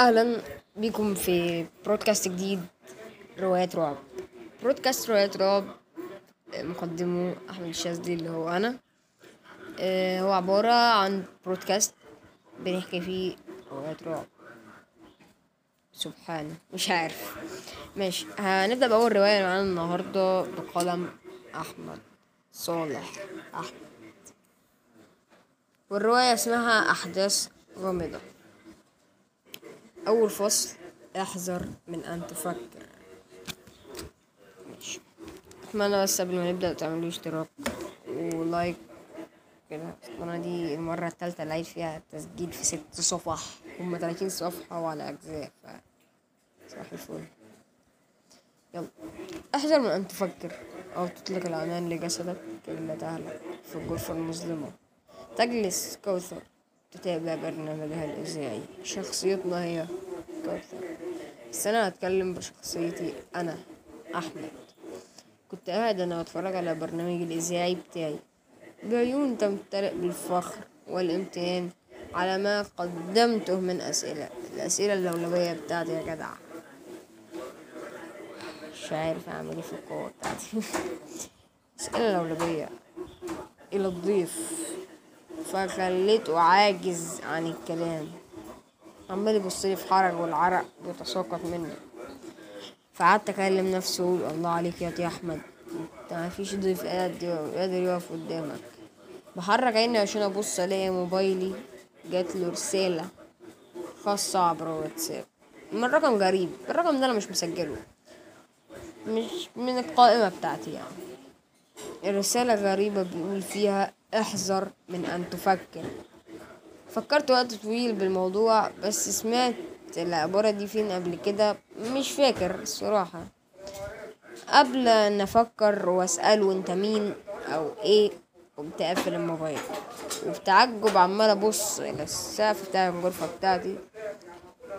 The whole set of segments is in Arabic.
أهلا بكم في broadcast جديد روايات رعب. broadcast روايات رعب مقدمه أحمد الشاذلي اللي هو أنا. آه، هو عبارة عن broadcast بنحكي فيه روايات رعب. سبحان مش عارف. ماشي هنبدأ بأول رواية معانا النهاردة بقلم أحمد صالح. أحمد. والرواية اسمها أحداث غامضة. أول فصل احذر من أن تفكر. ماشي. أتمنى بس قبل ما نبدأ تعملوا اشتراك. ولايك كده. القناة دي المرة التالتة اللي فيها التسجيل في ست صفح. هما تلاتين صفحة وعلى أجزاء ف صباح الفل. يلا. احذر من أن تفكر أو تطلق العنان لجسدك كي لا تهلك في الغرفة المظلمة. تجلس كوثر. تتابع برنامجها الإذاعي شخصيتنا هي كوثر بس أنا هتكلم بشخصيتي أنا أحمد. كنت قاعد أنا بتفرج على برنامج الإذاعي بتاعي. بعيون تمتلئ بالفخر والامتنان على ما قدمته من أسئلة. الأسئلة اللولبية بتاعتي يا جدع. مش عارف أعمل إيه في القوة بتاعتي. أسئلة لولبية إلى الضيف. فخليته عاجز عن الكلام. عمال يبصلي في حرج والعرق بيتساقط مني. فقعدت أكلم نفسي وأقول الله عليك يا أحمد انت مفيش ضيف قادر يقف قدامك. بحرك عيني عشان أبص ألاقي موبايلي جات له رسالة خاصة عبر واتساب. من رقم غريب الرقم ده أنا مش مسجله. مش من القائمة بتاعتي يعني. الرسالة غريبة بيقول فيها احذر من أن تفكر. فكرت وقت طويل بالموضوع بس سمعت العبارة دي فين قبل كده؟ مش فاكر الصراحة. قبل أن أفكر واسأله انت مين أو إيه قمت قافل الموبايل. وبتعجب عمال أبص إلى السقف بتاع الغرفة بتاعتي.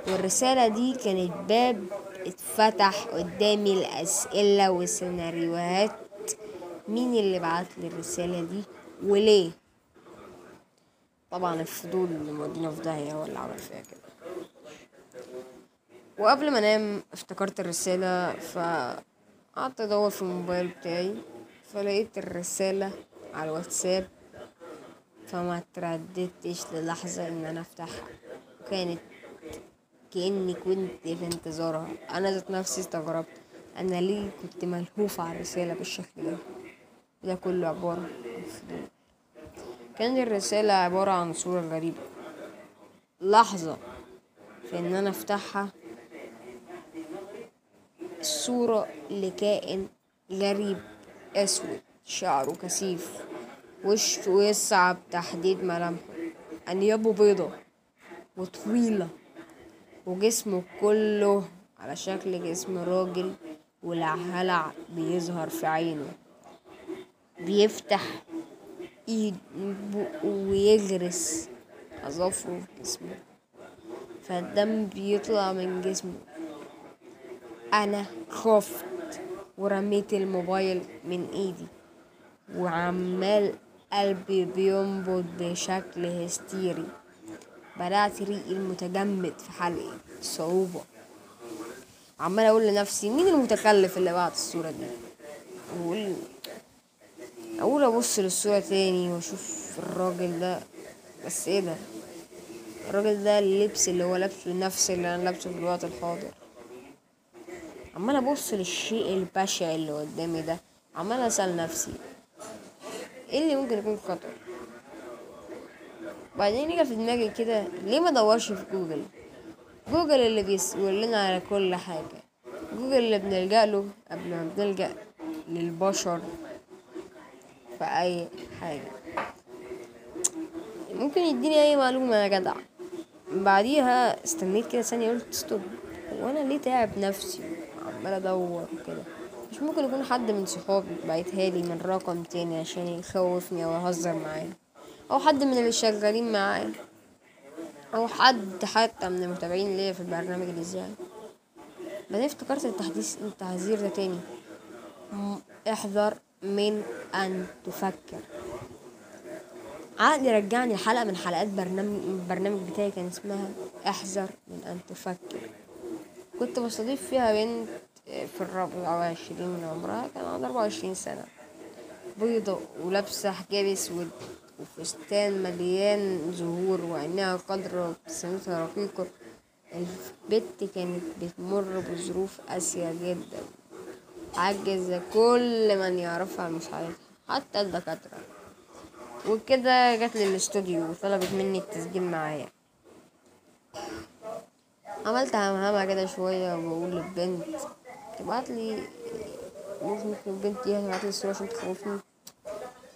والرسالة دي كانت باب اتفتح قدامي الأسئلة والسيناريوهات. مين اللي بعت لي الرسالة دي؟ وليه؟ طبعا الفضول اللي مودينا في داهية هو اللي عمل فيها كده. وقبل ما أنام افتكرت الرسالة فقعدت أدور في الموبايل بتاعي فلقيت الرسالة على الواتساب فما ترددتش للحظة إن أنا أفتحها. كانت كأني كنت في انتظارها. أنا ذات نفسي استغربت. أنا ليه كنت ملهوفة على الرسالة بالشكل ده؟ ده كله عبارة. فضول كانت الرسالة عبارة عن صورة غريبة. لحظة في إن أنا أفتحها صورة لكائن غريب أسود شعره كثيف وشه يصعب تحديد ملامحه. أنيابه بيضة وطويلة وجسمه كله على شكل جسم راجل والهلع بيظهر في عينه. بيفتح ايد بقه ويغرس اظافره في جسمه فالدم بيطلع من جسمه. أنا خفت ورميت الموبايل من إيدي. وعمال قلبي بينبض بشكل هستيري. بدأت ريقي المتجمد في حلقي صعوبة. عمال أقول لنفسي مين المتكلف اللي بعت الصورة دي؟ واقول أقول أبص للصورة تاني وأشوف الراجل ده بس إيه ده؟ الراجل ده اللبس اللي هو لابسه نفس اللي أنا لابسه في الوقت الحاضر. عمال أبص للشيء البشع اللي قدامي ده عمال أسأل نفسي إيه اللي ممكن يكون خطر بعدين يجي في دماغي كده ليه ما أدورش في جوجل؟ جوجل اللي بيقول لنا على كل حاجة. جوجل اللي بنلجأ له قبل ما بنلجأ للبشر. في أي حاجة. ممكن يديني أي معلومة يا جدع. بعديها استنيت كده ثانية قلت ستوب هو أنا ليه تعب نفسي؟ عمال أدور وكده. مش ممكن يكون حد من صحابي بعتها لي من رقم تاني عشان يخوفني أو يهزر معايا. أو حد من اللي شغالين معايا. أو حد حتى من المتابعين ليا في البرنامج الاذاعي بعدين افتكرت التحديث التحذير ده تاني. احذر. من أن تفكر. عقلي رجعني حلقة من حلقات برنامج البرنامج بتاعي كان اسمها احذر من أن تفكر. كنت بستضيف فيها بنت في الرابع وعشرين من عمرها كان عندها أربعة وعشرين سنة. بيضة ولابسة حجاب أسود وفستان مليان زهور وعينيها خضرا وابتسامتها رقيقة. البت كانت بتمر بظروف قاسية جدا. عجز كل من يعرفها عن مساعدتها حتى الدكاترة. وكده جات لي الاستوديو وطلبت مني التسجيل معايا. عملت همهمة كده شوية وبقول للبنت تبعت لي ممكن البنت دي هتبعت لي الصورة عشان تخوفني.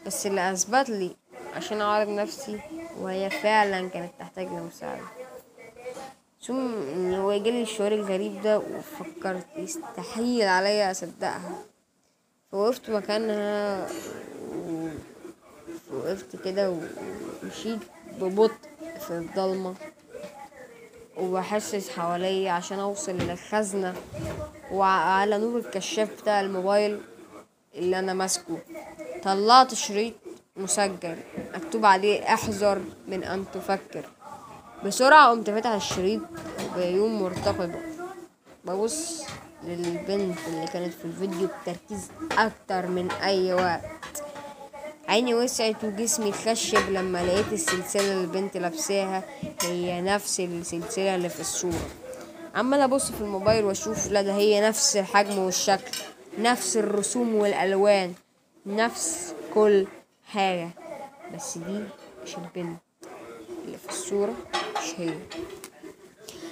بس اللي أثبت لي عشان أعرض نفسي وهي فعلا كانت تحتاج لمساعدة. ثم يجيلي الشعور الغريب ده وفكرت يستحيل عليا أصدقها. فوقفت مكانها وقفت كده ومشيت ببطء في الضلمة وبحسس حواليا عشان أوصل للخزنة وعلى نور الكشاف بتاع الموبايل اللي أنا ماسكه. طلعت شريط مسجل مكتوب عليه احذر من أن تفكر. بسرعة قمت فاتح الشريط وبعيون مرتقبة ببص للبنت اللي كانت في الفيديو بتركيز أكتر من أي وقت. عيني وسعت وجسمي خشب لما لقيت السلسلة اللي البنت لابساها هي نفس السلسلة اللي في الصورة. عمال أبص في الموبايل وأشوف لا ده هي نفس الحجم والشكل نفس الرسوم والألوان نفس كل حاجة. بس دي مش البنت اللي في الصورة. هي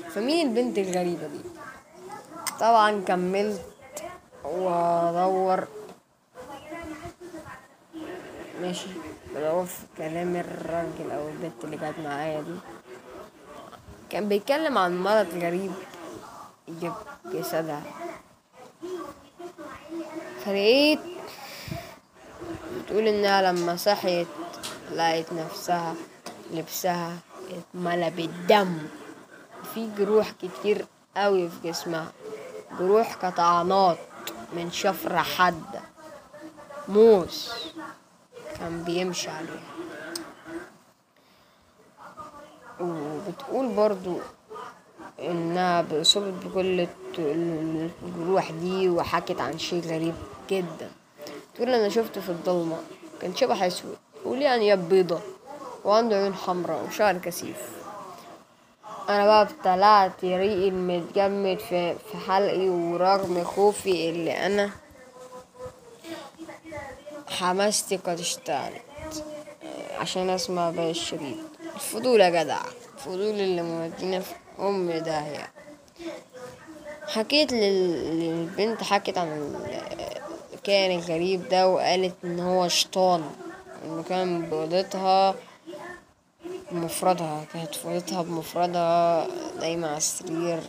فمين البنت الغريبة دي؟ طبعا كملت وأدور. ماشي. بدور في كلام الراجل أو البنت اللي كانت معايا دي. كان بيتكلم عن مرض غريب يجيب جسدها. فلقيت بتقول إنها لما صحيت لقيت نفسها لبسها اتملى بالدم في جروح كتير قوي في جسمها. جروح كطعنات من شفرة حادة. موس كان بيمشي عليها. وبتقول برضو إنها اصابت بكل الجروح دي وحكت عن شيء غريب جدا. تقول أنا شفته في الضلمة. كان شبح أسود. وليه انياب بيضة. وعنده عيون حمراء وشعر كثيف. أنا بقى ابتلعت ريقي المتجمد في في حلقي ورغم خوفي اللي أنا حماستي قد اشتعلت عشان أسمع باقي الشريط. الفضول يا جدع الفضول اللي مودينا في أم داهية. حكيت لل- للبنت حكت عن الكائن الغريب ده وقالت إن هو شيطان. انه كان بمفردها كانت في أوضتها بمفردها نايمة على السرير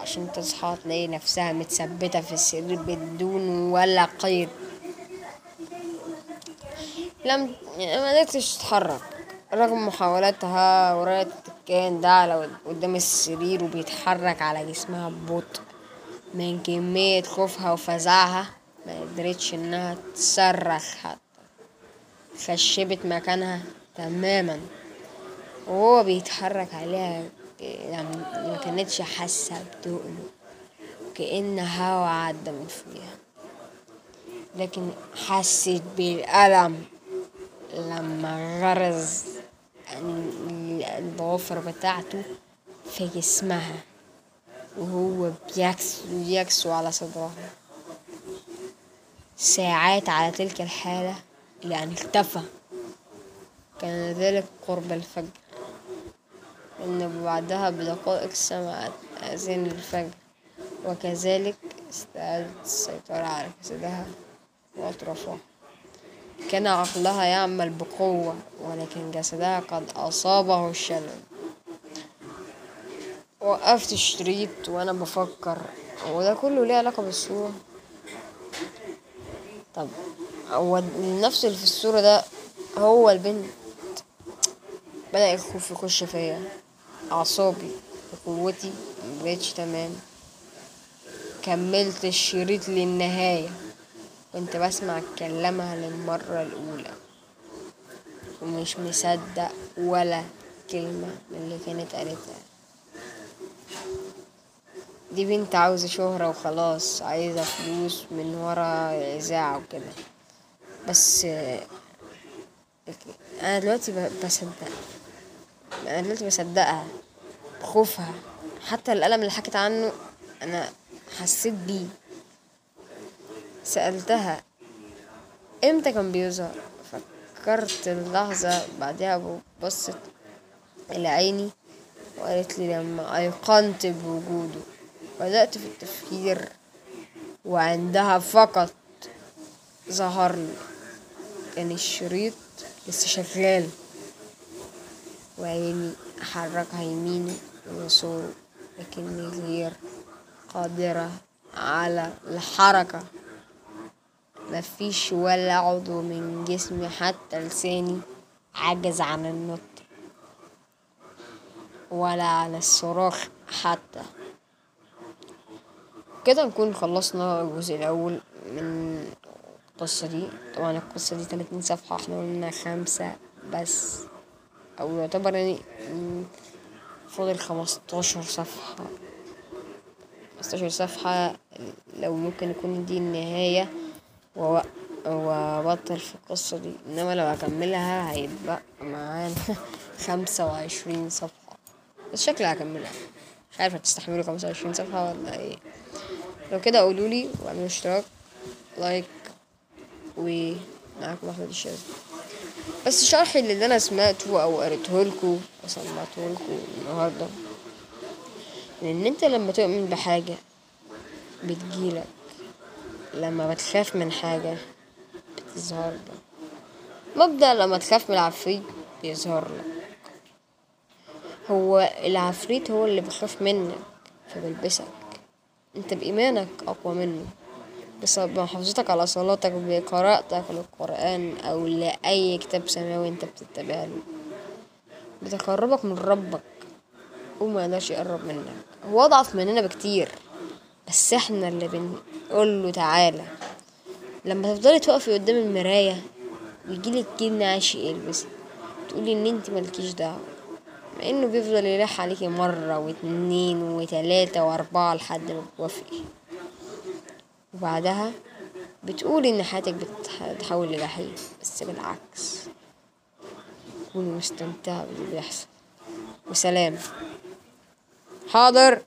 عشان تصحى تلاقي نفسها متثبتة في السرير بدون ولا قيد. لم يعني ما قدرتش تتحرك. رغم محاولاتها ورأت الكائن ده على قدام السرير وبيتحرك على جسمها ببطء من كمية خوفها وفزعها. ما قدرتش إنها تصرخ حتى. خشبت مكانها تماما. وهو بيتحرك عليها يعني ما كانتش حاسة بتقله كأن هوا عدى من فوقها لكن حست بالألم لما غرز ال- الضوافر بتاعته في جسمها وهو بيكسو بيكسو على صدرها. ساعات على تلك الحالة يعني اختفى. كان ذلك قرب الفجر. إن بعدها بدقائق سمعت أذان الفجر وكذلك استعادت السيطرة على جسدها وأطرافها. كان عقلها يعمل بقوة ولكن جسدها قد أصابه الشلل. وقفت الشريط وأنا بفكر هو ده كله ليه علاقة بالصورة؟ طب هو النفس اللي في الصورة ده هو البنت؟ بدأ الخوف يخش فيا. أعصابي وقوتي مبقتش تمام. كملت الشريط للنهاية. كنت بسمع كلامها للمرة الأولى. ومش مصدق ولا كلمة من اللي كانت قالتها. دي بنت عاوزة شهرة وخلاص عايزة فلوس من ورا إذاعة وكده. بس أنا دلوقتي ب- أنا دلوقتي بصدقها بخوفها. حتى الألم اللي حكت عنه أنا حسيت بيه. سألتها إمتى كان بيظهر؟ فكرت اللحظة بعدها بصت إلى عيني وقالت لي لما أيقنت بوجوده بدأت في التفكير وعندها فقط ظهر لي. كان الشريط لسه شغال. وعيني أحركها يمين ويسار لكني غير قادرة على الحركة. مفيش ولا عضو من جسمي حتى لساني عجز عن النطق ولا عن الصراخ حتى. كده نكون خلصنا الجزء الأول من القصة دي. طبعا القصة دي تلاتين صفحة إحنا قلنا خمسة بس. أو يعتبر يعني فاضل خمستاشر صفحة. خمستاشر صفحة لو ممكن يكون دي النهاية وأبطل في القصة دي. إنما لو اكملها هيبقى معانا خمسة وعشرين صفحة. بس شكلي هكملها. مش عارفة تستحملوا خمسة وعشرين صفحة ولا إيه. لو كده قولولي واعملوا اشتراك لايك ومعاكم أحمد الشاذلي. بس شرحي اللي أنا سمعته أو قريته لكم وسمعته لكم النهارده. إن أنت لما تؤمن بحاجة بتجيلك لما بتخاف من حاجة بتظهر لك. مبدأ لما تخاف من العفريت بيظهر لك. هو العفريت هو اللي بيخاف منك فبيلبسك أنت بإيمانك أقوى منه. بسبب محافظتك على صلاتك بقراءتك للقرآن أو لأي كتاب سماوي أنت بتتبع له بتقربك من ربك. وما يقدرش يقرب منك. هو أضعف مننا بكتير. بس إحنا اللي بنقول له تعالى. لما تفضلي تقفي قدام المراية ويجيلك جن عاشق يلبسك تقولي إن أنت ملكيش دعوة. مع إنه بيفضل يلح عليكي مرة واتنين وتلاتة وأربعة لحد ما بتوافقي وبعدها بتقولي إن حياتك بتتحول لجحيم بس بالعكس. تكوني مستمتعة باللي بيحصل. وسلام. حاضر.